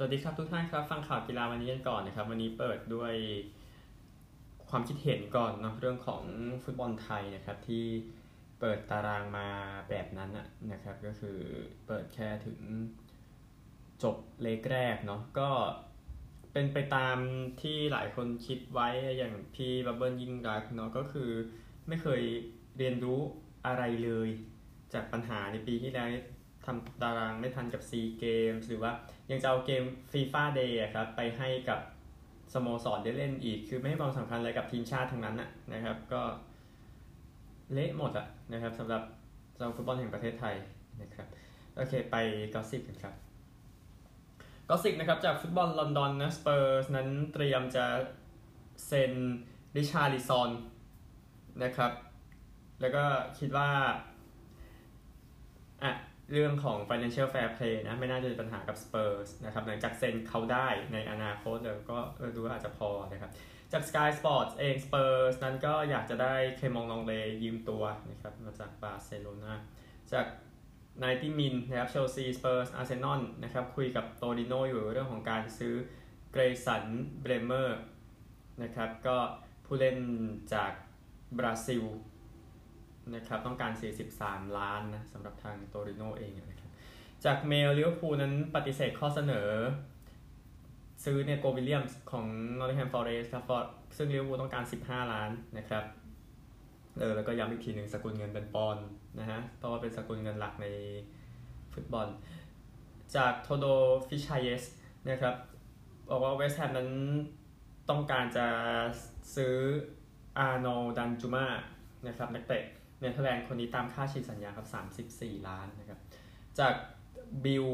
สวัสดีครับทุกท่านครับฟังข่าวกีฬาวันนี้กันก่อนนะครับ วันนี้เปิดด้วยความคิดเห็นก่อนเนาะเรื่องของฟุตบอลไทยนะครับที่เปิดตารางมาแบบนั้นนะครับ ก็คือเปิดแค่ถึงจบเลกแรกเนาะก็เป็นไปตามที่หลายคนคิดไว้อย่างพี่บับเบิลยิ่งรักเนาะก็คือไม่เคยเรียนรู้อะไรเลย จากปัญหาในปีที่แล้ว ทำตารางไม่ทันกับซีเกมส์หรือว่ายังจะเอาเกม FIFA Day ครับไปให้กับสโมสรได้เล่นอีก คือไม่ให้ความสำคัญอะไรกับทีมชาติทั้งนั้นนะครับ ก็เละหมดอะนะครับสำหรับสำหรับฟุตบอลแห่งประเทศไทยนะครับโอเคไป gossip กันครับ gossip นะครับจาก Football London นะสเปอร์สนั้นเตรียมจะเซ็นริชาร์ลิซอนนะครับ แล้วก็คิดว่าอะ เรื่องของ financial fair play นะไม่น่าจะมีปัญหากับ Spurs นะครับหลังจากเซ็นเขาได้ในอนาคตแล้วก็ดูว่าอาจจะพอนะครับจาก Sky Sports เอง Spurs นั้นก็อยากจะได้เคมองลองเลยืมตัวนะครับมาจากบาร์เซโลนาจาก90min นะครับเชลซีสเปอร์สอาร์เซนอลนะครับคุยกับโตริโนอยู่เรื่องของการซื้อเกลสันเบรเมอร์นะครับก็ผู้เล่นจากบราซิล นะครับต้องการ 43 ล้านนะสำหรับทางโตริโนเองนะครับจากเมลลิเวอร์พูลนั้นปฏิเสธข้อเสนอ ซื้อเนโกวิลเลียมส์ของน็อตติงแฮมฟอเรสต์ครับซึ่งลิเวอร์พูลต้องการ 15 ล้านนะครับเออแล้วก็ย้ำอีกทีหนึ่งสกุลเงินเป็นปอนด์นะฮะเพราะว่าเป็นสกุลเงินหลักในฟุตบอล จาก Todoฟิชายสนะครับบอกว่าเวสต์แฮมนั้นต้องการจะซื้ออาร์โนดันจูมานะครับนักเตะ เนเธอร์แลนด์คนนี้ตามค่าฉีกสัญญาครับ 34 ล้านนะครับ จากบิล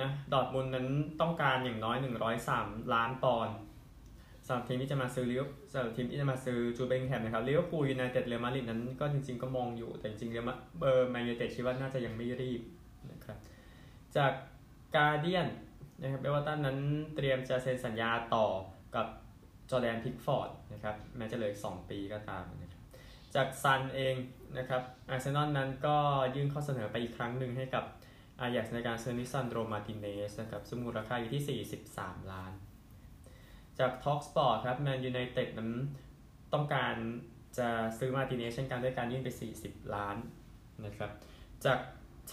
นะดอทมุนนั้นต้องการอย่างน้อย 103 ล้านปอนด์สำหรับทีมที่จะมาซื้อลิเวอร์สำหรับทีมที่จะมาซื้อจูเบงแฮมนะครับลิเวอร์พูลยูไนเต็ดเรอัลมาดริดนั้นก็จริงๆก็มองอยู่แต่จริงๆเรอัลเบอร์แมนยูเต็ดคิดว่าน่าจะยังไม่รีบนะครับจาก Guardian นะครับเอฟเวอร์ตันนั้นเตรียมจะเซ็นสัญญาต่อกับจอร์แดนพิกฟอร์ดนะครับแม้จะเหลือ2ปีก็ตามนะครับ จาก Sun เองนะครับอาร์เซนอลนั้นก็ยื่นข้อเสนอไปอีกครั้งหนึ่งให้กับอาแจ็กซ์ในการซื้อลิซานโดร มาร์ติเนซนะครับซึ่งมูลค่าอยู่ที่ 43 ล้าน จาก talkSPORT ครับแมนยูไนเต็ดนั้นต้องการจะซื้อมาร์ติเนซเช่นกันด้วยการยื่นไป 40 ล้านนะครับจาก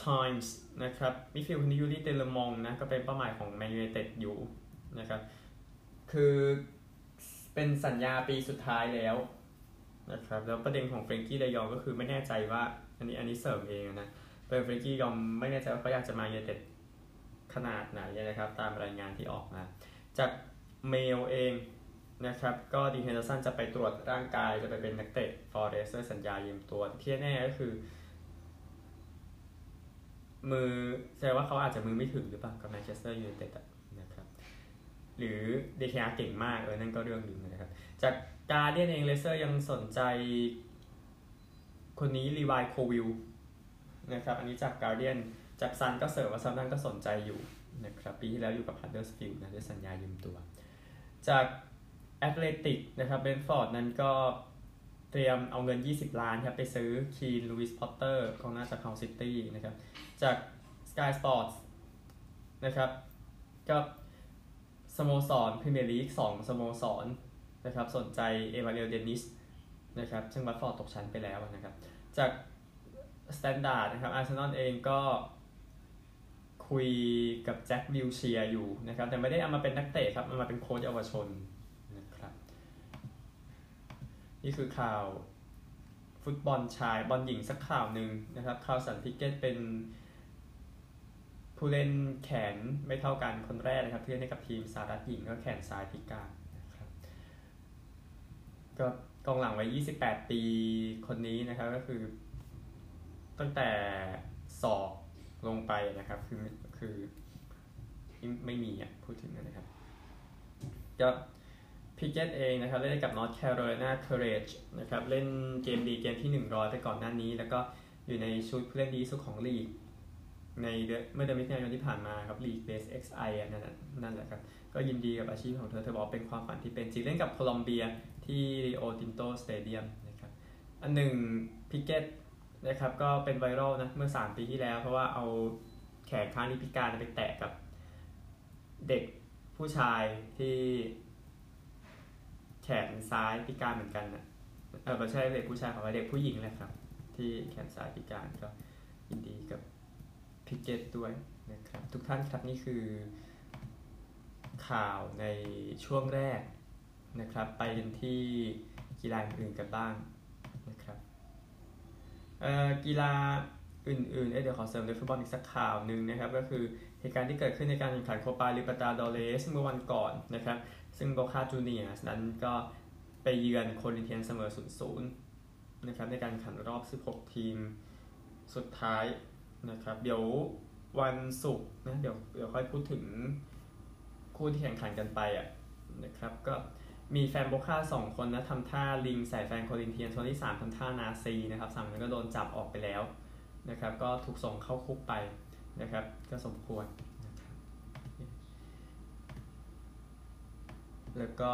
Times นะครับมิดฟิลด์คนนี้ยูริตีเลมองส์นะก็เป็นเป้าหมายของแมนยูไนเต็ดอยู่นะครับคือเป็นสัญญาปีสุดท้ายแล้ว นะครับแล้วประเด็นของเฟรนกี้เดยองก็คือไม่แน่ใจว่าอันนี้อันนี้เสริมเองนะเป็นเฟรนกี้เดยองไม่แน่ใจว่าเขาอยากจะมายูไนเต็ดขนาดไหนนะครับ ตามรายงานที่ออกมา จากเมลเองนะครับก็ดีนเฮนเดอร์สันจะไปตรวจร่างกายจะไปเป็นนักเตะฟอร์เรสต์สัญญายืมตัวที่แน่ก็คือ มือแสดงว่าเขาอาจจะมือไม่ถึงหรือเปล่ากับแมนเชสเตอร์ยูไนเต็ดนะ หรือเดเคอาเก่งมากเออนั่นก็เรื่องหนึ่งนะครับ จากการเดียนเองเลสเตอร์ยังสนใจคนนี้ลีวายโคลวิลล์นะครับอันนี้จากการเดียนจากซันก็เสริมว่าเซาแธมป์ตันก็สนใจอยู่นะครับปีที่แล้วอยู่กับฮัตเดอร์สฟิลด์นะด้วยสัญญายืมตัว จากแอตเลติกนะครับเบรนท์ฟอร์ดนั้นก็เตรียมเอาเงิน 20 ล้านครับไปซื้อคีนลูอิสพอตเตอร์ของน่าจากฮัลล์ซิตี้นะครับจาก Sky Sports นะครับก็ สโมสรพรีเมียร์ลีก2สโมสรนะครับสนใจเอ็มมานูเอลเดนิสนะครับซึ่งวัตฟอร์ดตกชั้นไปแล้วนะครับ จากสแตนดาร์ดนะครับอาร์เซนอลเองก็คุยกับแจ็ควิลเชียร์อยู่นะครับแต่ไม่ได้เอามาเป็นนักเตะครับเอามาเป็นโค้ชเยาวชนนะครับนี่คือข่าวฟุตบอลชายบอลหญิงสักข่าวหนึ่งนะครับข่าวสันพิเกตเป็น ผู้เล่นแขนไม่เท่ากันคนแรกนะครับที่เล่นให้กับทีมสารัฐหญิงก็แขนซ้ายพิการก็กองหลังไว้ 28 ปีคนนี้นะครับก็คือ ตั้งแต่ศอกลงไปนะครับคือคือไม่มีอะพูดถึงนะครับก็พิกเกตเองนะครับเล่นกับ North Carolina Courage นะครับเล่นเกมดีเกมที่ 100 ไปก่อนหน้านี้ แล้วก็อยู่ในชุดผู้เล่นดีสุดของลีก ในเมื่อเดือนมิถุนายนที่ผ่านมาครับลีกเบส XI นั่นนั่นแหละครับ ก็ยินดีกับอาชีพของเธอ เธอบอกเป็นความฝันที่เป็นจริงเล่นกับโคลอมเบียที่ริโอตินโตสเตเดียมนะครับอันหนึ่งพิกเกตนะครับก็เป็นไวรัลนะเมื่อ 3 ปีที่แล้ว เพราะว่าเอาแขนข้างที่พิการไปแตะกับเด็กผู้ชายที่แขนซ้ายพิการเหมือนกันนะเออไม่ใช่เด็กผู้ชายของเด็กผู้หญิงแหละครับ ที่แขนซ้ายพิการก็ยินดีกับ พิกเกตด้วยนะครับทุกท่านครับนี่คือ ข่าวในช่วงแรกนะครับ ไปกันที่กีฬาอื่นกันบ้างนะครับกีฬาอื่นๆเดี๋ยวขอเสริมในฟุตบอลอีกสักข่าวหนึ่งนะครับ ก็คือเหตุการณ์ที่เกิดขึ้นในการแข่งขันโคปาลิเบอร์ตาดอเรสเมื่อวันก่อนนะครับ ซึ่งโบคาจูเนียร์สนั้นก็ไปเยือนโครินเธียนส์เสมอ 0-0 นะครับในการแข่งขันรอบ 16 ทีมสุดท้าย นะครับ เดี๋ยววันศุกร์นะเดี๋ยวเดี๋ยวค่อยพูดถึงคู่ที่แข่งขันกันไปอะนะครับก็มีแฟนโบคาสองคนนะทำท่าลิงใส่แฟนโครินเธียนส์คนที่3ทำท่านาซีนะครับสามคนก็โดนจับออกไปแล้วนะครับ ก็ถูกส่งเข้าคุกไปนะครับ ก็สมควรนะครับแล้วก็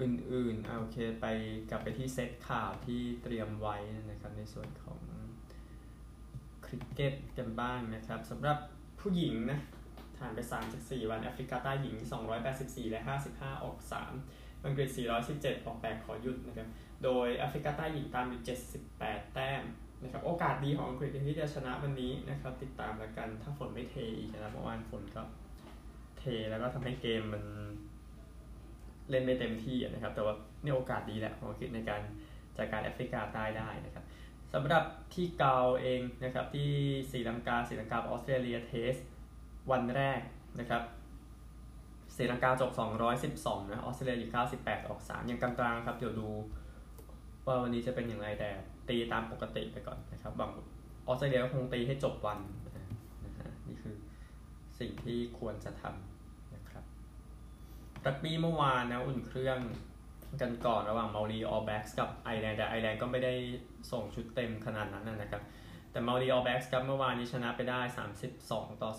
อื่นๆโอเคไปกลับไปที่เซตข่าวที่เตรียมไว้นะครับในส่วนของ คริกเก็ตกันบ้างนะครับสำหรับผู้หญิงนะผ่านไป 3-4 วันแอฟริกาใต้หญิง 284 และ 55 ออก 3 อังกฤษ 417 ออก 8 ขอหยุดนะครับ โดยแอฟริกาใต้หญิงตามอยู่ 78 แต้มนะครับ โอกาสดีของอังกฤษที่จะชนะวันนี้นะครับ ติดตามแล้วกัน ถ้าฝนไม่เทอีกนะเมื่อวานฝนก็เทแล้วก็ทำให้เกมมันเล่นไม่เต็มที่นะครับ แต่ว่านี่โอกาสดีแหละของอังกฤษในการจัดการแอฟริกาใต้ได้นะครับ สำหรับที่เกาเองนะครับที่สีลังกาสีลังกาออสเตรเลียเทสวันแรกนะครับศรีลังกาจบ 212 นะออสเตรเลียอยู่ 98 ออก 3 ยังกลางๆครับ เดี๋ยวดูว่าวันนี้จะเป็นอย่างไรแต่ตีตามปกติไปก่อนนะครับบางออสเตรเลียก็คงตีให้จบวันนะฮะนี่คือสิ่งที่ควรจะทำนะครับรักบี้เมื่อวานนะอุ่นเครื่อง กันก่อนระหว่างเมารีออลแบล็กส์กับไอร์แลนด์แต่ไอร์แลนด์ก็ไม่ได้ส่งชุดเต็มขนาดนั้นนะครับ แต่เมารีออลแบล็กส์ครับเมื่อวานนี้ชนะไปได้ 32 ต่อ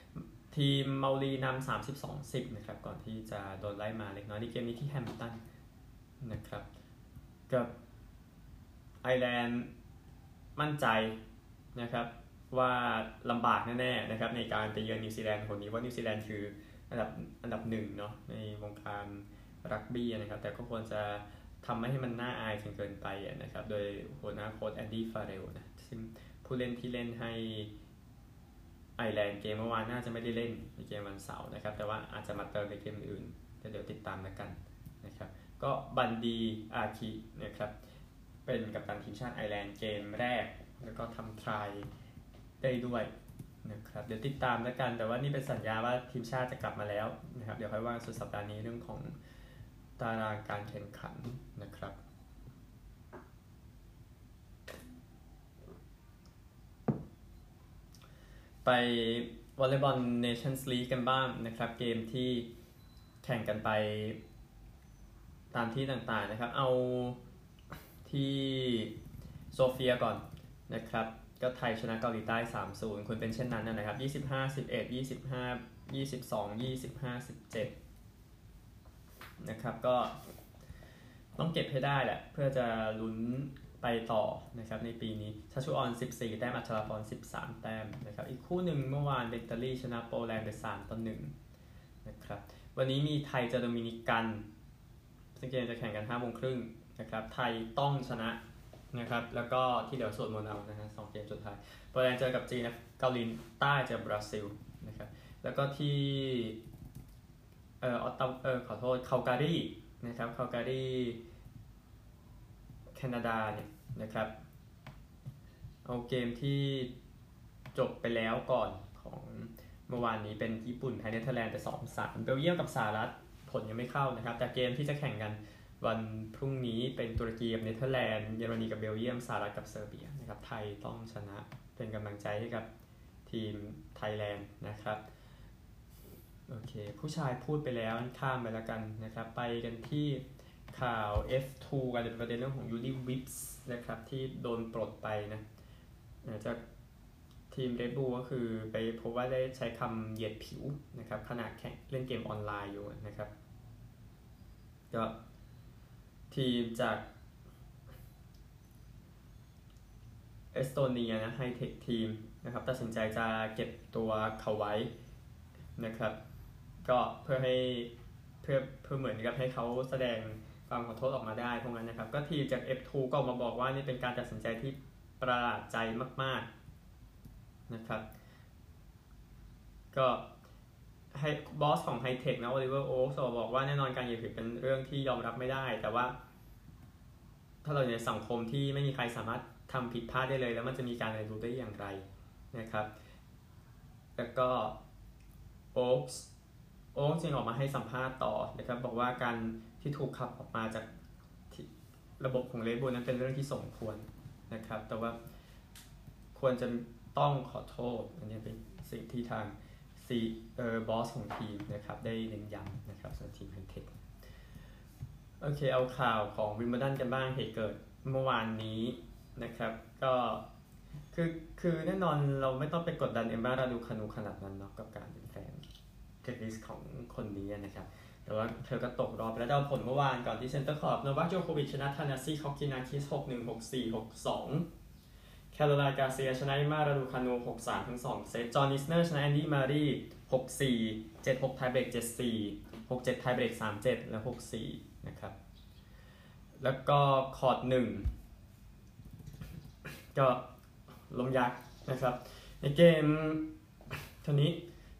17 ทีมเมารีนำ32 10 นะครับ ก่อนที่จะโดนไล่มาเล็กน้อยในเกมนี้ที่แฮมิลตันนะครับกับไอร์แลนด์มั่นใจนะครับว่าลำบากแน่ๆนะครับในการไปเยือนนิวซีแลนด์คนนี้ว่านิวซีแลนด์คืออันดับอันดับหนึ่งเนาะในวงการ รักบี้นะครับ แต่ก็ควรจะทำไม่ให้มันน่าอายจนเกินไปนะครับ โดยหัวหน้าโค้ชแอนดี้ฟาเรลนะซึ่งผู้เล่นที่เล่นให้ไอร์แลนด์เกมเมื่อวานน่าจะไม่ได้เล่นในเกมวันเสาร์นะครับ แต่ว่าอาจจะมาเติมในเกมอื่นเดี๋ยวติดตามแล้วกันนะครับ ก็บันดีอาคินะครับ เป็นกัปตันทีมชาติไอร์แลนด์เกมแรก แล้วก็ทำ try ได้ด้วยนะครับเดี๋ยวติดตามแล้วกัน แต่ว่านี่เป็นสัญญาว่าทีมชาติจะกลับมาแล้วนะครับ เดี๋ยวค่อยว่าสุดสัปดาห์นี้เรื่องของ ตารางการแข่งขันนะครับ ไปวอลเลย์บอลเนชั่นส์ลีกกันบ้างนะครับ เกมที่แข่งกันไปตามที่ต่างๆนะครับ เอาที่โซเฟียก่อนนะครับ ก็ไทยชนะเกาหลีใต้ 3-0 คุณเป็นเช่นนั้นนะครับ 25 11 25 22 25 17 นะครับก็ต้องเก็บให้ได้แหละ เพื่อจะลุ้นไปต่อนะครับในปีนี้ชัชูออน 14 แต้ม อัชราพร 13 แต้มนะครับอีกคู่หนึ่งเมื่อวานเบตเตอรี่ชนะโปแลนด์ไป 3 ต่อ 1 นะครับวันนี้มีไทยเจอโดมินิกัน ซึ่งเกมจะแข่งกัน5โมงครึ่งนะครับไทยต้องชนะนะครับแล้วก็ที่เหลือสวดมนต์เอานะฮะสองเกมสุดท้ายโปแลนด์เจอกับจีนเกาหลีใต้เจอบราซิลนะครับแล้วก็ที่ เออออตเออขอโทษคัลการีนะครับคัลการีแคนาดาเนี่ยนะครับ เอาเกมที่จบไปแล้วก่อนของเมื่อวานนี้เป็นญี่ปุ่นไทยเนเธอร์แลนด์ไป2 3เบลเยียมกับสหรัฐผลยังไม่เข้านะครับ แต่เกมที่จะแข่งกันวันพรุ่งนี้เป็นตุรกีกับเนเธอร์แลนด์เยอรมนีกับเบลเยียมสหรัฐกับเซอร์เบียนะครับไทยต้องชนะเป็นกำลังใจให้กับทีมไทยแลนด์นะครับ โอเค ผู้ชายพูดไปแล้วข้ามไปแล้วกันนะครับ ไปกันที่ข่าว F2 กันเป็นประเด็นเรื่องของยูริวิปส์นะครับ ที่โดนปลดไปนะจากทีมเรดบูล็คือไปพบว่าได้ใช้คำเหยียดผิวนะครับ ขณะแข่งเล่นเกมออนไลน์อยู่นะครับ ก็ทีมจากเอสโตเนียนะไฮเทคทีมนะครับ ตัดสินใจจะเก็บตัวเขาไว้นะครับ ก็เพื่อให้เพื่อเพื่อเหมือนกับให้เขาแสดงความขอโทษออกมาได้พวกนั้นนะครับ ก็ทีจาก F2 ก็มาบอกว่านี่เป็นการตัดสินใจที่ประหลาดใจมาก ๆนะครับ ก็ให้บอสของไฮเทคนะโอลิเวอร์โอ๊กบอกว่าแน่นอนการเหยียดผิดเป็นเรื่องที่ยอมรับไม่ได้ แต่ว่า ถ้าเราอยู่ในสังคมที่ไม่มีใครสามารถทำผิดพลาดได้เลย แล้วมันจะมีการเรียนรู้ได้อย่างไรนะครับ แล้วก็โอ๊ก โอ๊กจึงออกมาให้สัมภาษณ์ต่อนะครับบอกว่าการที่ถูกขับออกมาจากระบบของเรดบูลนั้นเป็นเรื่องที่สมควรนะครับ แต่ว่าควรจะต้องขอโทษอันนี้เป็นสิ่งที่ทางซีเอ่อบอสของทีมนะครับได้เน้นย้ำนะครับสำหรับทีมไฮเทคโอเคเอาข่าวของวิมเบิลดันกันบ้างเหตุเกิดเมื่อวานนี้นะครับก็คือคือแน่นอนเราไม่ต้องไปกดดันเอ็มมาราดูคานูขนาดนั้นเนาะกับการ เทนนิสของคนนี้นะครับ แต่ว่าเธอก็ตกรอบแล้วเดาผลเมื่อวานก่อนที่ Centre Court โนวัคโจโควิชชนะทานาซีคอกินาคิส6 1 6 4 6 2 แคโรไลน์กาเซียชนะเอ็มมาราดูคานู6 3ทั้ง2เซตจอห์นอิสเนอร์ชนะแอนดี้มารี6 4 7 6ไทเบรก7 4 6 7ไทเบรก3 7 และ 6 4 นะครับ แล้วก็คอร์ต1ก็ล้มยักษ์นะครับ ในเกมเท่านี้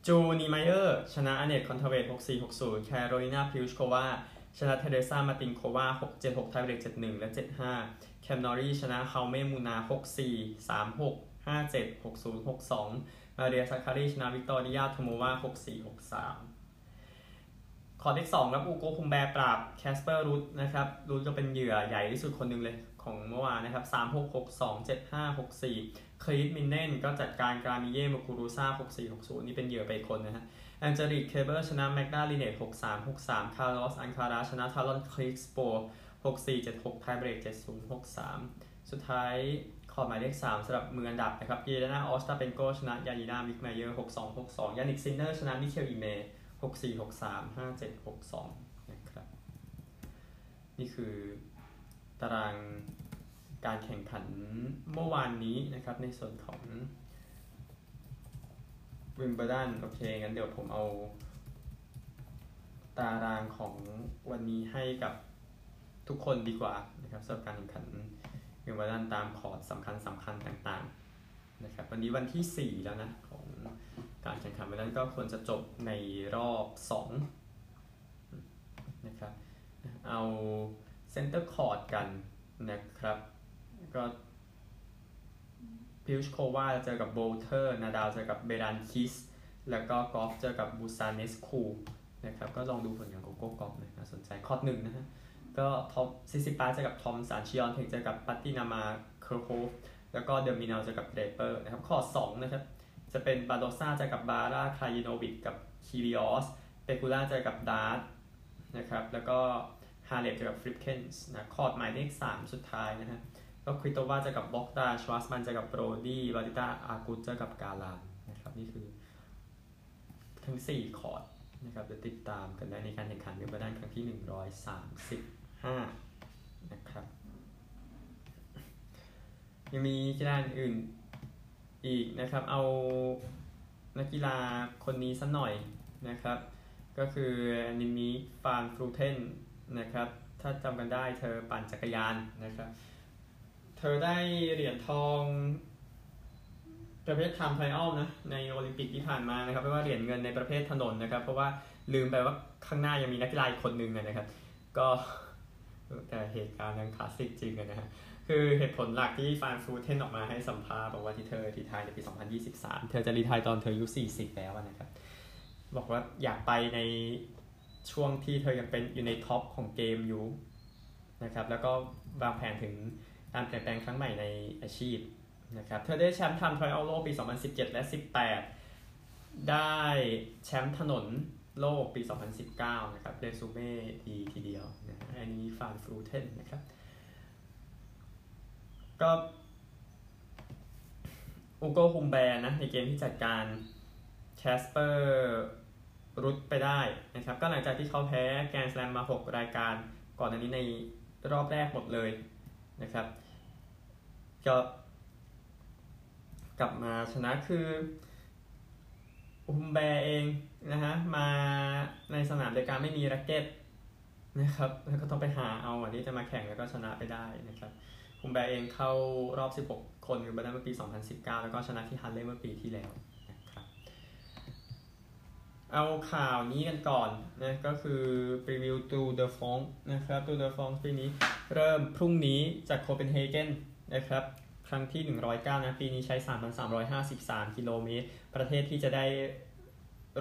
จูนีไมเออร์ชนะอเนตคอนเทเวต6460 แคโรลินาพิวชโควาชนะเทเรซามาตินโควา676 ไทเบรก71 และ 75 แคมนอรีชนะคาเมมูนา64 36 57 60 62 มาเรียซาคารีชนะวิกตอริยาโทโมวา64 63 ขอที่2ครับอูโกคุมแบร์ปราบแคสเปอร์รูทนะครับรูทก็เป็นเหยื่อใหญ่ที่สุดคนหนึ่งเลยของเมื่อวานนะครับ 3 6 6 2 7 5 6 4 คลีฟมินเนนก็จัดการกรามิเย่มาคูรูซ่า 6 4 6 0 นี่เป็นเหยื่อไปคนนะฮะแองเจลิกเคเบิลชนะแมกดาลิเนต6 3 6 3 คาร์ลอส อันคาราชนะทารอนคลิกสโป6 4 7 6 ไทเบรก 7 0 6 3 สุดท้ายขอหมายเลข3สำหรับมืออันดับนะครับเยเลนาออสตาเปนโกชนะยานีนามิกไมเยอร์6 2 6 2 ยานิกซินเนอร์ ชนะมิเคลอีเม6 4 6 3 5 7 6 2 นะครับ นี่คือตาราง การแข่งขันเมื่อวานนี้นะครับในส่วนของวิมเบิลดันโอเคงั้นเดี๋ยวผมเอา ตารางของวันนี้ให้กับทุกคนดีกว่านะครับสำหรับการแข่งขันวิมเบิลดันตามคอร์ตสำคัญสำคัญต่างๆนะครับวันนี้วันที่ 4 แล้วนะของการแข่งขันวิมเบิลดันก็ควรจะจบในรอบ2นะครับเอา Centre Court กันนะครับ ก็พิวชโควาเจอกับโบเทอร์นาดาวเจอกับเบรันคิส แล้วก็กอล์ฟเจอกับบูซานเนสคูนะครับก็ลองดูผลงานของโกโกกอล์ฟนะสนใจคอร์ดหนึ่งนะฮะก็ท็อปซิซิปาเจอกับทอมสานชิออนเทคเจอกับปัตตินามาเคอร์โคฟแล้วก็เดอร์มินาลเจอกับเดเปอร์นะครับคอสองนะครับจะเป็นบาโดซ่าเจอกับบาร่าคลายโนวิกกับคิริออสเปกูล่าเจอกับดาร์ตนะครับแล้วก็ฮาเลตเจอกับฟริปเคนส์นะคอร์ดหมายเลขสามสุดท้ายนะฮะ ก็คริโตวาจะกับบล็อกดาชวาสมันจะกับโบรดี้วาติต้าอากุจะกับกาลานนะครับนี่คือทั้ง 4 คอร์ดนะครับจะติดตามกันได้ในการแข่งขันเดือนด้านครั้งที่ 135 นะครับ ยังมีกีฬาอื่นอีกนะครับ เอานักกีฬาคนนี้สักหน่อยนะครับ ก็คือนิมิฟานฟรูเทนนะครับ ถ้าจำกันได้เธอปั่นจักรยานนะครับ เธอได้เหรียญทอง ประเภท time trial นะในโอลิมปิกที่ผ่านมานะครับไม่ว่าเหรียญเงินในประเภทถนนนะครับ เพราะว่าลืมไปว่าข้างหน้ายังมีนักกีฬาอีกคนนึงนะครับ ก็แต่เหตุการณ์นั้นคลาสสิกจริงนะฮะคือเหตุผลหลักที่ฟานฟลูเทนออกมาให้สัมภาษณ์บอกว่าที่เธอ retire ในปี 2023 เธอจะ retire ตอนเธออายุ 40 แล้วนะครับ บอกว่าอยากไปในช่วงที่เธอยังเป็นอยู่ใน top ของเกมอยู่นะครับ แล้วก็วางแผนถึง การเปลี่ยนแปลงครั้งใหม่ในอาชีพนะครับ เธอได้แชมป์ time trial โลกปี 2017 และ 18 ได้แชมป์ถนนโลกปี 2019 นะครับเรซูเม่ดีทีเดียวนะอันนี้ฟานฟลูเทนนะครับ ก็อูโกอุมแบร์นะในเกมที่จัดการแคสเปอร์รุดไปได้นะครับ ก็หลังจากที่เขาแพ้แกรนด์สแลมมา 6 รายการก่อนอันนี้ในรอบแรกหมดเลย นะครับ ก็กลับมาชนะคืออุมแบร์เองนะฮะมาในสนามโดยการไม่มีแร็กเก็ตนะครับแล้วก็ต้องไปหาเอาอันนี้จะมาแข่งแล้วก็ชนะไปได้นะครับอุมแบร์เองเข้ารอบ 16 คนกันไปได้เมื่อปี 2019 แล้วก็ชนะที่ฮันเล่เมื่อปีที่แล้ว เอาข่าวนี้กันก่อนนะก็คือรีวิวตูร์เดอฟรองซ์นะครับตูร์เดอฟรองซ์ปีนี้เริ่มพรุ่งนี้จากโคเปนเฮเกนนะครับครั้งที่ 109 นะปีนี้ใช้ 3,353 กิโลเมตร ประเทศที่จะได้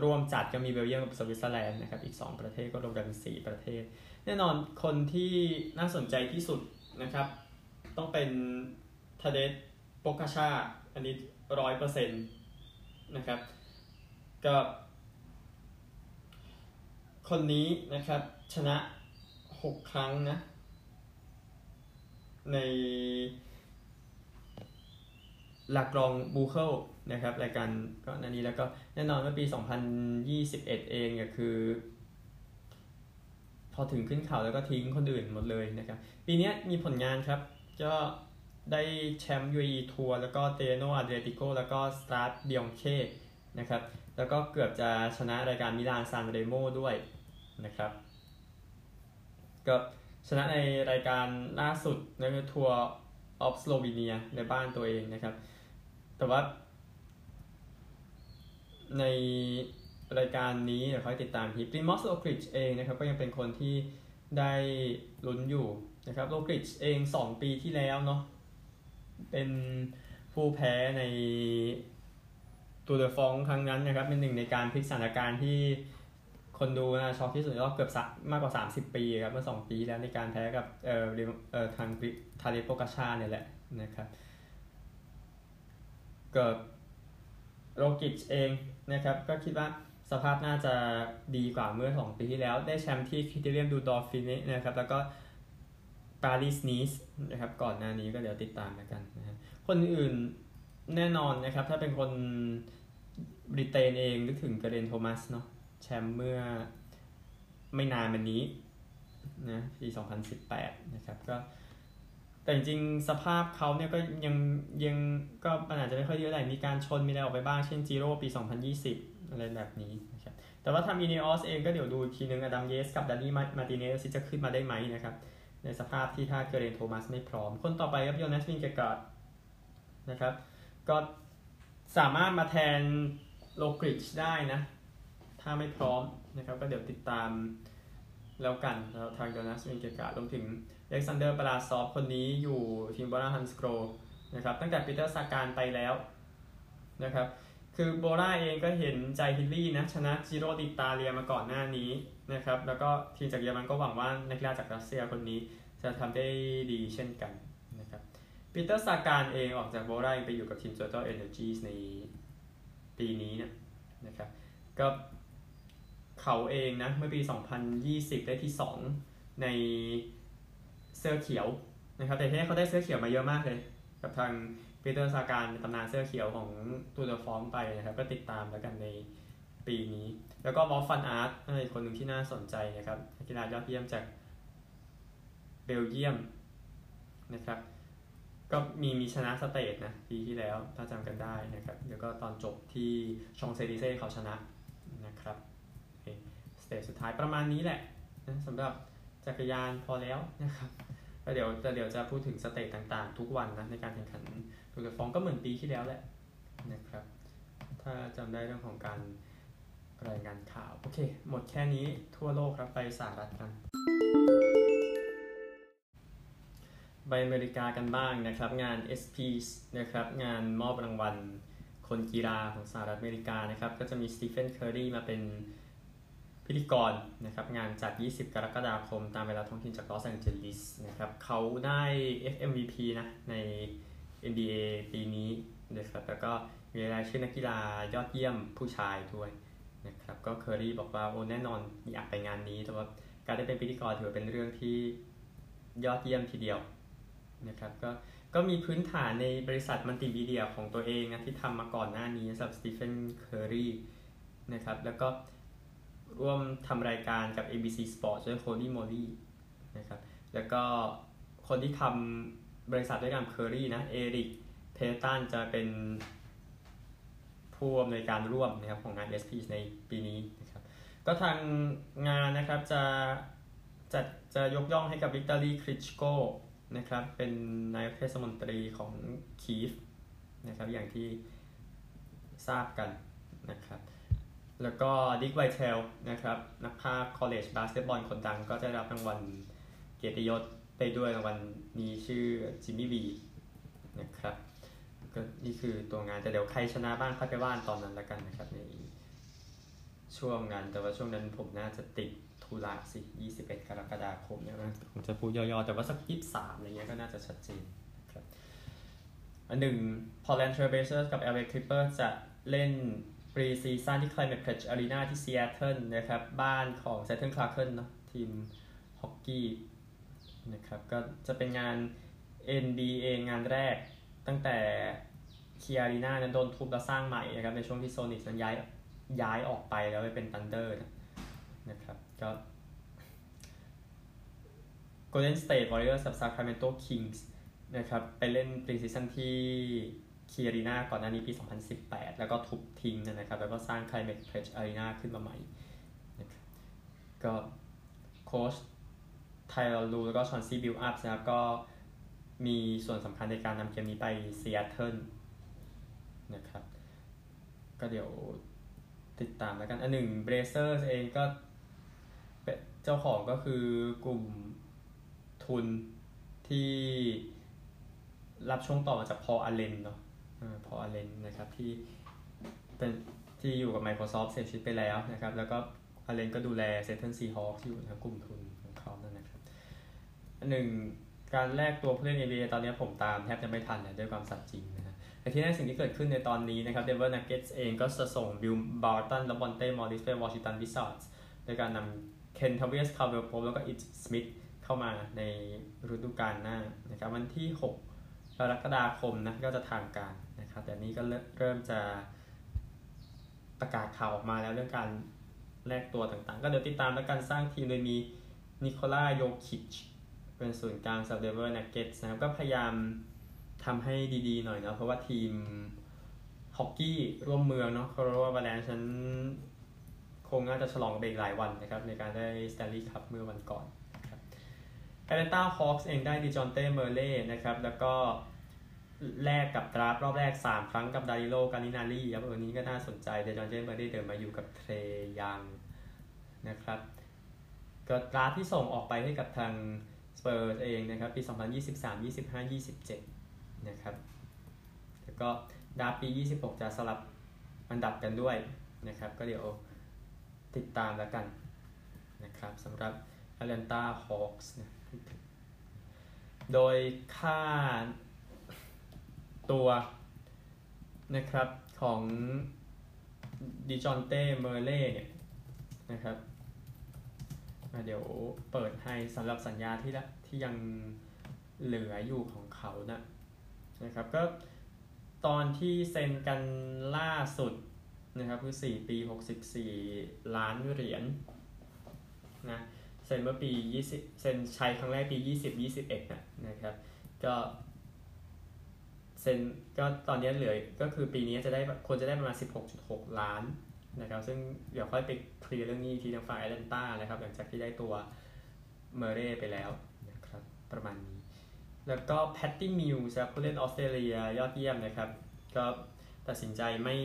ร่วมจัดก็มีเบลเยียมกับสวิตเซอร์แลนด์นะครับอีก 2 ประเทศก็รวมกันเป็น4ประเทศ แน่นอนคนที่น่าสนใจที่สุดนะครับ ต้องเป็นทาเดสโปกาชา อันนี้ร้อยเปอร์เซ็นต์นะครับ ก็ คนนี้นะครับชนะ 6 ครั้งนะ ในหลักรองบูเคิลนะครับรายการก็นันนี้แล้วก็แน่นอนเมื่อปี 2021 เองเนี่ยคือ พอถึงขึ้นเขาแล้วก็ทิ้งคนอื่นหมดเลยนะครับ ปีนี้มีผลงานครับ ก็ได้แชมป์ UAE ทัวร์แล้วก็ติเรโนอาเดรียติโกแล้วก็สตราเดเบียงเคนะครับ แล้วก็เกือบจะชนะรายการมิลานซานเรโมด้วย นะครับ ก็ชนะในรายการล่าสุดในทัวร์ออฟสโลวีเนียในบ้านตัวเองนะครับ แต่ว่า ในรายการนี้เดี๋ยวค่อยติดตามทีปริมอสโลกริชเองนะครับ ก็ยังเป็นคนที่ได้ลุ้นอยู่นะครับโลกริชเอง 2 ปีที่แล้วเนาะเป็นผู้แพ้ในตัวเดอะฟองครั้งนั้นนะครับ เป็นหนึ่งในการพลิกสถานการณ์ที่ คนดูนะช็อกที่สุดก็เกือบมากกว่า 30 ปีครับเมื่อ 2 ปีแล้วในการแพ้กับเอ่อเอ่อทางทาเดโปกาชาเนี่ยแหละนะครับแต่โรกลิชเองนะครับก็คิดว่าสภาพน่าจะดีกว่าเมื่อ 2 ปีที่แล้ว ได้แชมป์ที่คริเทเรียมดูโดฟิเนนะครับแล้วก็ปารีสนีสนะครับก่อนหน้านี้ก็เดี๋ยวติดตามกันนะครับคนอื่นแน่นอนนะครับถ้าเป็นคนบริเตนเองนึกถึงเกอเรนต์โทมัสเนาะ แชมป์เมื่อไม่นานมานี้นะปี 2018 นะครับก็แต่จริงสภาพเขาเนี่ยก็ยังยังก็ปัญหาจะไม่ค่อยเยอะอะไรมีการชนมีอะไรออกไปบ้าง เช่นจีโร่ปี 2020 อะไรแบบนี้นะครับแต่ว่าทำอินเนออสเองก็เดี๋ยวดูทีนึงอดัมเยสกับดานี่มาติเนสจะขึ้นมาได้ไหมนะครับ ในสภาพที่ถ้าเกเรนโทมัสไม่พร้อม คนต่อไปครับโยนัสวินเกกาดนะครับ ก็สามารถมาแทนโลกริชได้นะ ถ้าไม่พร้อมนะครับก็เดี๋ยวติดตามแล้วกันแล้วทางโยนัสวินเกกาดรวมถึงเล็กซานเดอร์ปราซอฟคนนี้อยู่ทีมบอราฮันสโกรนะครับตั้งแต่ปีเตอร์ซาการไปแล้วนะครับคือโบราเองก็เห็นใจฮิลลี่นะชนะจิโรดิตาเลียมาก่อนหน้านี้นะครับแล้วก็ทีมจากเยอรมันก็หวังว่านักกีฬาจากรัสเซียคนนี้จะทำได้ดีเช่นกันนะครับปีเตอร์ซาการเองออกจากโบราไปอยู่กับทีม Total Energies ในปีนี้เนี่ยนะครับก็ เขาเองนะ เมื่อปี 2020 ได้ที่ 2 ในเสื้อเขียวนะครับแต่ที่เขาได้เสื้อเขียวมาเยอะมากเลย กับทางปีเตอร์ซาการตำนานเสื้อเขียวของตูเดอฟองไปนะครับ ก็ติดตามแล้วกันในปีนี้ แล้วก็วอลฟันอาร์ตอีกคนหนึ่งที่น่าสนใจนะครับนักกีฬายอดเยี่ยมจากเบลเยียมนะครับก็มีมีชนะ stage นะปีที่แล้วถ้าจำกันได้นะครับแล้วก็ตอนจบที่ Champs-Élysées เขาชนะนะครับ เตจสุดท้ายประมาณนี้แหละนะสำหรับจักรยานพอแล้วนะครับแล้วเดี๋ยวเดี๋ยวจะพูดถึง stage ต่างๆ ทุกวันนะในการแข่งขัน Tour de France ก็เหมือนปีที่แล้วแหละนะครับ ถ้าจำได้เรื่องของการรายงานข่าว โอเค หมดแค่นี้ทั่วโลกครับไปสหรัฐกันไปอเมริกากันบ้างนะครับ งาน ESPY นะครับงานมอบรางวัลคนกีฬาของสหรัฐอเมริกานะครับ ก็จะมี Stephen Curry มาเป็น พิธีกรนะครับงานจัด 20 กรกฎาคม ตามเวลาท้องถิ่นจากลอสแองเจลิสนะครับเขาได้ FMVP นะใน NBA ปีนี้นะครับแล้วก็มีรายชื่อนักกีฬายอดเยี่ยมผู้ชายด้วยนะครับก็เคอรี่บอกว่าโอ้แน่นอนอยากไปงานนี้แต่ว่าการได้เป็นพิธีกรถือเป็นเรื่องที่ยอดเยี่ยมทีเดียวนะครับก็ก็มีพื้นฐานในบริษัทมัลติมีเดียของตัวเองนะที่ทำมาก่อนหน้านี้สำหรับ Stephen Curry นะครับแล้วก็ ร่วมทำรายการกับ ABC Sports ด้วยโคลี่มอลี่นะครับ แล้วก็คนที่ทำบริษัทด้วยกันเคอรี่นะ Erick Peyton จะเป็นผู้อำนวยการร่วมนะครับของงาน SP ในปีนี้นะครับก็ทางงานนะครับจะจะจะยกย่องให้กับ Vitali Klitschko นะครับเป็นนายกเทศมนตรีของคีฟนะครับอย่างที่ทราบกันนะครับ แล้วก็ Dick Vitale นะครับนักพากย์ college basketball คนดังก็จะรับรางวัลเกียรติยศไปด้วยรางวัลนี้ชื่อ Jimmy V นะครับก็นี่คือตัวงานแต่เดี๋ยวใครชนะบ้างค่อยไปว่านตอนนั้นแล้วกันนะครับในช่วงงานแต่ว่าช่วงนั้นผมน่าจะติดธุระสิ 21 กรกฎาคมเนี่ยนะผมจะพูดย่อๆ แต่ว่าสัก 23 อะไรเงี้ยก็น่าจะชัดเจนครับอันหนึ่ง Portland Trail Blazers กับ LA Clippers จะเล่น preseason ที่ Climate Pledge Arena ที่ซีแอตเทิลนะครับ บ้านของ Seattle Kraken เนาะทีมฮอกกี้นะครับก็จะเป็นงาน NBA งานแรกตั้งแต่ KeyArena นั้นโดนทุบแล้วสร้างใหม่นะครับ ในช่วงที่ Sonics นั้นย้ายย้ายออกไปแล้วไปเป็น Thunder นะครับก็ Golden State Warriors กับ Sacramento Kings นะครับ ไปเล่น preseason ที่ KeyArena ก่อนหน้านี้ปี 2018 แล้วก็ทุบทิ้งนะครับ แล้วก็สร้าง Climate Pledge Arena ขึ้นมาใหม่นะครับก็โค้ช Ty Lue แล้วก็ Chauncey Billups นะครับก็มีส่วนสำคัญในการนำเกมนี้ไปซีแอตเทิลนะครับก็เดี๋ยวติดตามแล้วกัน อันหนึ่ง Blazers เองก็เจ้าของก็คือกลุ่มทุนที่รับช่วงต่อมาจาก Paul Allen เนาะ Paul Allen นะครับที่เป็นที่อยู่กับ Microsoft เสียชีวิตไปแล้วนะครับ แล้วก็ Allen ก็ดูแลเซ t เทิลซีฮอคอยู่ทั้งกลุ่มทุนของเขานั่นนะครับอันหนึ่งการแลกตัวผู้เล่น NBA ตอนนี้ผมตามแทบจะไม่ทันนะด้วยความสัตย์จริงนะฮะแต่ที่แน่สิ่งที่เกิดขึ้นในตอนนี้นะครับ Denver Nuggets เองก็จะส่ง Will Barton และ Monte Morris ไป Washington Wizards โดยการนำ Kentavious Caldwell-Pope แล้วก็ Ish Smith เข้ามาในฤดูกาลหน้านะครับวันที่ 6กรกฎาคมนะก็จะทางการ นะครับแต่นี้ก็เริ่มจะประกาศข่าวออกมาแล้วเรื่องการแลกตัวต่างๆ ก็เดี๋ยวติดตามและการสร้างทีมโดยมี Nikola Jokić เป็นศูนย์กลางสับเดเวอร์นักเก็ตนะครับก็พยายามทำให้ดีๆหน่อยเนาะเพราะว่าทีมฮอกกี้ร่วมเมืองเนาะเขาเรียกว่า Avalanche คงน่าจะฉลองเบรกหลายวันนะครับในการได้ Stanley Cup เมื่อวันก่อนAtlanta Hawks เองได้ Dejounte Murray นะครับแล้วก็ แลกกับ draft รอบแรก 3 ครั้งกับ Danilo Gallinari ครับเออนี้ก็น่าสนใจ Dejounte Murray เดินมาอยู่กับ Trae Young นะครับก็ draft ที่ส่งออกไปให้กับทางสเปอร์เองนะครับ ปี 2023 25 27 นะครับ แล้วก็ดาปี 26 จะสลับอันดับกันด้วยนะครับ ก็เดี๋ยวติดตามแล้วกันนะครับสำหรับ Atlanta Hawks โดยค่า ตัวนะครับของดิจอนเต้เมอร์เล่เนี่ยนะครับเดี๋ยวเปิดให้สำหรับสัญญาที่ละที่ยังเหลืออยู่ของเขานะนะครับก็ตอนที่เซ็นกันล่าสุดนะครับคือ 4 ปี 64 ล้านเหรียญนะเซ็นเมื่อปี 20 เซ็นใช้ครั้งแรกปี 20 21นะนะครับก็ เซ็นก็ตอนนี้เหลือก็คือปีนี้จะได้คนจะได้ประมาณ 16.6 ล้านนะครับซึ่งเดี๋ยวค่อยไปเคลียร์เรื่องนี้ทีทางฝ่ายแอตแลนต้านะครับหลังจากที่ได้ตัว Murray ไปแล้วนะครับประมาณนี้ แล้วก็ Patty Mills ผู้เล่นออสเตรเลียยอดเยี่ยมนะครับ ก็ตัดสินใจไม่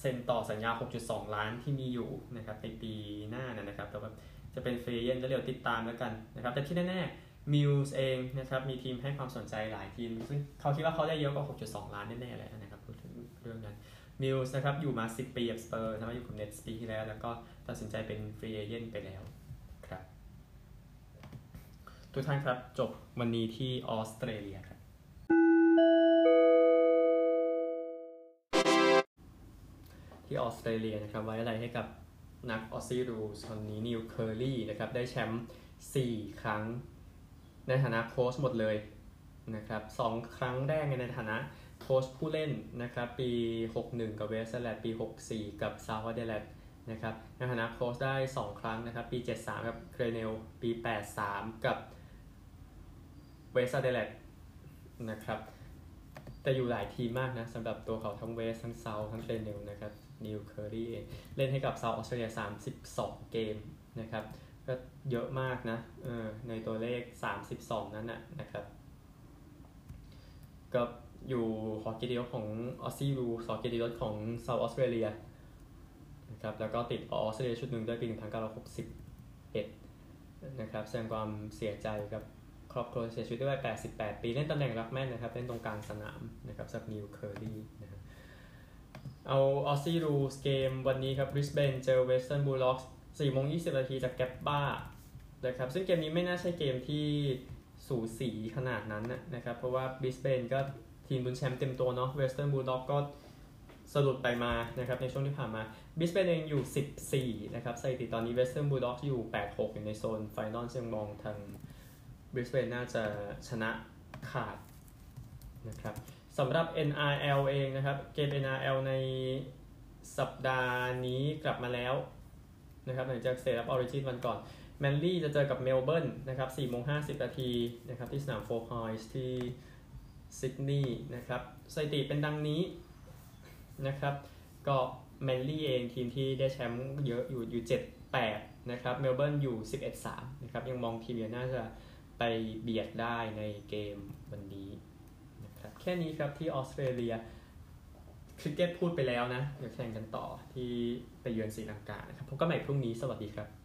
เซ็นต่อสัญญา 6.2 ล้านที่มีอยู่นะครับในปีหน้านะครับแต่ว่าจะเป็น free agent แล้วเดี๋ยวติดตามแล้วกันนะครับแต่ที่แน่ๆ Mills เองนะครับมีทีมให้ความสนใจหลายทีม ซึ่งเขาคิดว่าเขาได้เยอะกว่า 6.2 ล้านแน่ๆเลยนะครับพูดถึงเรื่องนั้น Mills นะครับอยู่มา 10 ปีกับสเปอร์นะอยู่กับ Nets ปีที่แล้ว แล้วก็ตัดสินใจเป็น free agent ไปแล้วครับ ทุกท่านครับจบวันนี้ที่ออสเตรเลียครับ ที่ออสเตรเลียนะครับไว้อาลัยให้กับนัก Aussie Rules คนนี้นีล เคอร์ลี่นะครับได้แชมป์4 ครั้ง ในฐานะโค้ชหมดเลยนะครับสองครั้งแรกในฐานะโค้ชผู้เล่นนะครับปี 61 กับเวสต์แอดิเลดปี 64 กับเซาท์แอดิเลดนะครับในฐานะโค้ชได้ 2 ครั้งนะครับปี 73 กับเกลเนลก์ปี 83 กับเวสต์แอดิเลดนะครับแต่อยู่หลายทีมมากนะสำหรับตัวเขาทั้งเวสทั้งเซาทั้งเกลเนลก์นะครับนีล เคอร์ลี่เล่นให้กับเซาออสเตรเลีย 32 เกมนะครับ ก็เยอะมากนะเออในตัวเลข 32 นั้นนะนะครับก็อยู่หอเกียรติยศของ Aussie Rules หอเกียรติยศของเซาออสเตรเลียนะครับแล้วก็ติดออสเตรเลียชุดหนึ่งด้วยปี 1961 นะครับแสดงความเสียใจกับครอบครัวเสียชีวิตด้วยวัย88 ปี เล่นตำแหน่ง ruckman นะครับ เล่นตรงกลางสนามนะครับสับนิวเคอรี่นะครับเอา Aussie Rules เกมวันนี้ครับบริสเบนเจอเวสเทิร์นบูลด็อกส์ 4โมง20นาทีจากแกบบานะครับซึ่งเกมนี้ไม่น่าใช่เกมที่สูสีขนาดนั้นนะครับ เพราะว่าบริสเบนก็ทีมลุ้นแชมป์เต็มตัวเนาะเวสเทิร์นบูลด็อกก็สะดุดไปมานะครับในช่วงที่ผ่านมาบริสเบนเองอยู่ 14 นะครับสถิติตอนนี้เวสเทิร์นบูลด็อกอยู่ 8-6 อยู่ในโซน final ซึ่งมองทางบริสเบนน่าจะชนะขาดนะครับสำหรับ NRL เองนะครับ เกม NRL ในสัปดาห์นี้กลับมาแล้ว นะครับหลังจาก State of Origin วันก่อนแมนลี่จะเจอกับเมลเบิร์นนะครับ4โมง50นาทีนะครับที่สนามโฟร์ไพนส์ที่ซิดนีย์นะครับสถิติเป็นดังนี้นะครับก็แมนลี่เองทีมที่ได้แชมป์เยอะอยู่อยู่ 7-8นะครับเมลเบิร์นอยู่ 11-3นะครับยังมองทีมเยือนน่าจะไปเบียดได้ในเกมวันนี้นะครับแค่นี้ครับที่ออสเตรเลีย คริกเก็ตพูดไปแล้วนะเดี๋ยวแข่งกันต่อที่ไปเยือนศรีลังกานะครับพบกันใหม่พรุ่งนี้สวัสดีครับ